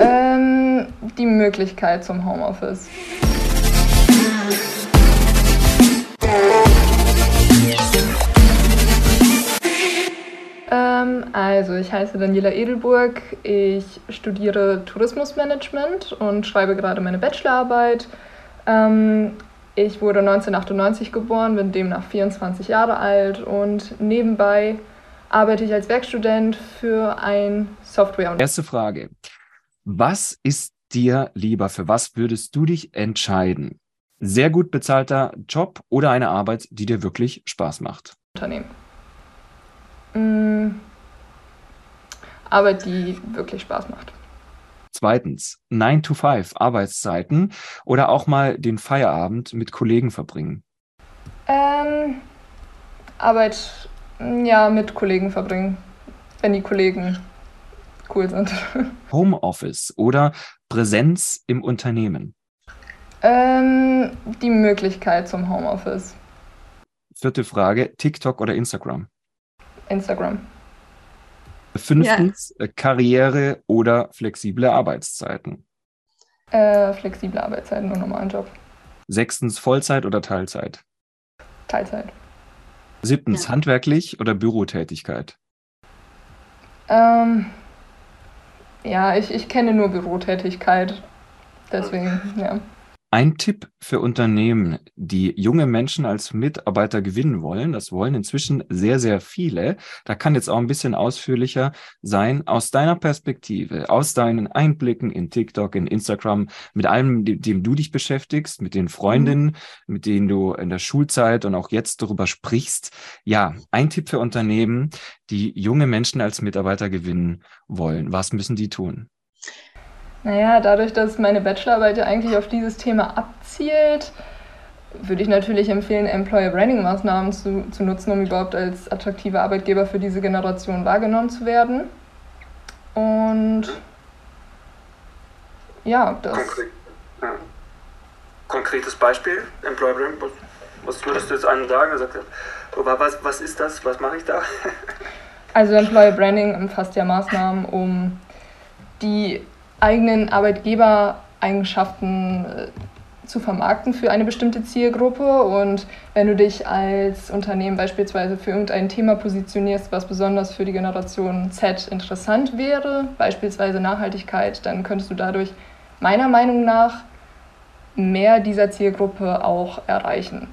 Ähm, die Möglichkeit zum Homeoffice. Ähm, also, ich heiße Daniela Edelburg. Ich studiere Tourismusmanagement und schreibe gerade meine Bachelorarbeit. Ähm, ich wurde 1998 geboren, bin demnach 24 Jahre alt und nebenbei arbeite ich als Werkstudent für ein Software. Erste Frage. Was ist dir lieber? Für was würdest du dich entscheiden? Sehr gut bezahlter Job oder eine Arbeit, die dir wirklich Spaß macht? Unternehmen. Mm, Arbeit, die wirklich Spaß macht. Zweitens, 9 to 5 Arbeitszeiten oder auch mal den Feierabend mit Kollegen verbringen? Ähm, Arbeit, ja, mit Kollegen verbringen, wenn die Kollegen cool sind. Homeoffice oder Präsenz im Unternehmen? Ähm, die Möglichkeit zum Homeoffice. Vierte Frage, TikTok oder Instagram? Instagram. Fünftens, ja. Karriere oder flexible Arbeitszeiten? Äh, flexible Arbeitszeiten und normalen Job. Sechstens, Vollzeit oder Teilzeit? Teilzeit. Siebtens, ja. handwerklich oder Bürotätigkeit? Ähm, ja, ich, ich kenne nur Bürotätigkeit. Deswegen, ja. Ein Tipp für Unternehmen, die junge Menschen als Mitarbeiter gewinnen wollen, das wollen inzwischen sehr, sehr viele. Da kann jetzt auch ein bisschen ausführlicher sein. Aus deiner Perspektive, aus deinen Einblicken in TikTok, in Instagram, mit allem, dem, dem du dich beschäftigst, mit den Freundinnen, mhm. mit denen du in der Schulzeit und auch jetzt darüber sprichst. Ja, ein Tipp für Unternehmen, die junge Menschen als Mitarbeiter gewinnen wollen. Was müssen die tun? Naja, dadurch, dass meine Bachelorarbeit ja eigentlich auf dieses Thema abzielt, würde ich natürlich empfehlen, Employer Branding Maßnahmen zu, zu nutzen, um überhaupt als attraktiver Arbeitgeber für diese Generation wahrgenommen zu werden. Und ja, das. Konkret, ja. Konkretes Beispiel, Employer Branding, was, was würdest du jetzt einem sagen? Sagt, was, was ist das? Was mache ich da? also Employer Branding umfasst ja Maßnahmen, um die eigenen Arbeitgebereigenschaften äh, zu vermarkten für eine bestimmte Zielgruppe. Und wenn du dich als Unternehmen beispielsweise für irgendein Thema positionierst, was besonders für die Generation Z interessant wäre, beispielsweise Nachhaltigkeit, dann könntest du dadurch meiner Meinung nach mehr dieser Zielgruppe auch erreichen.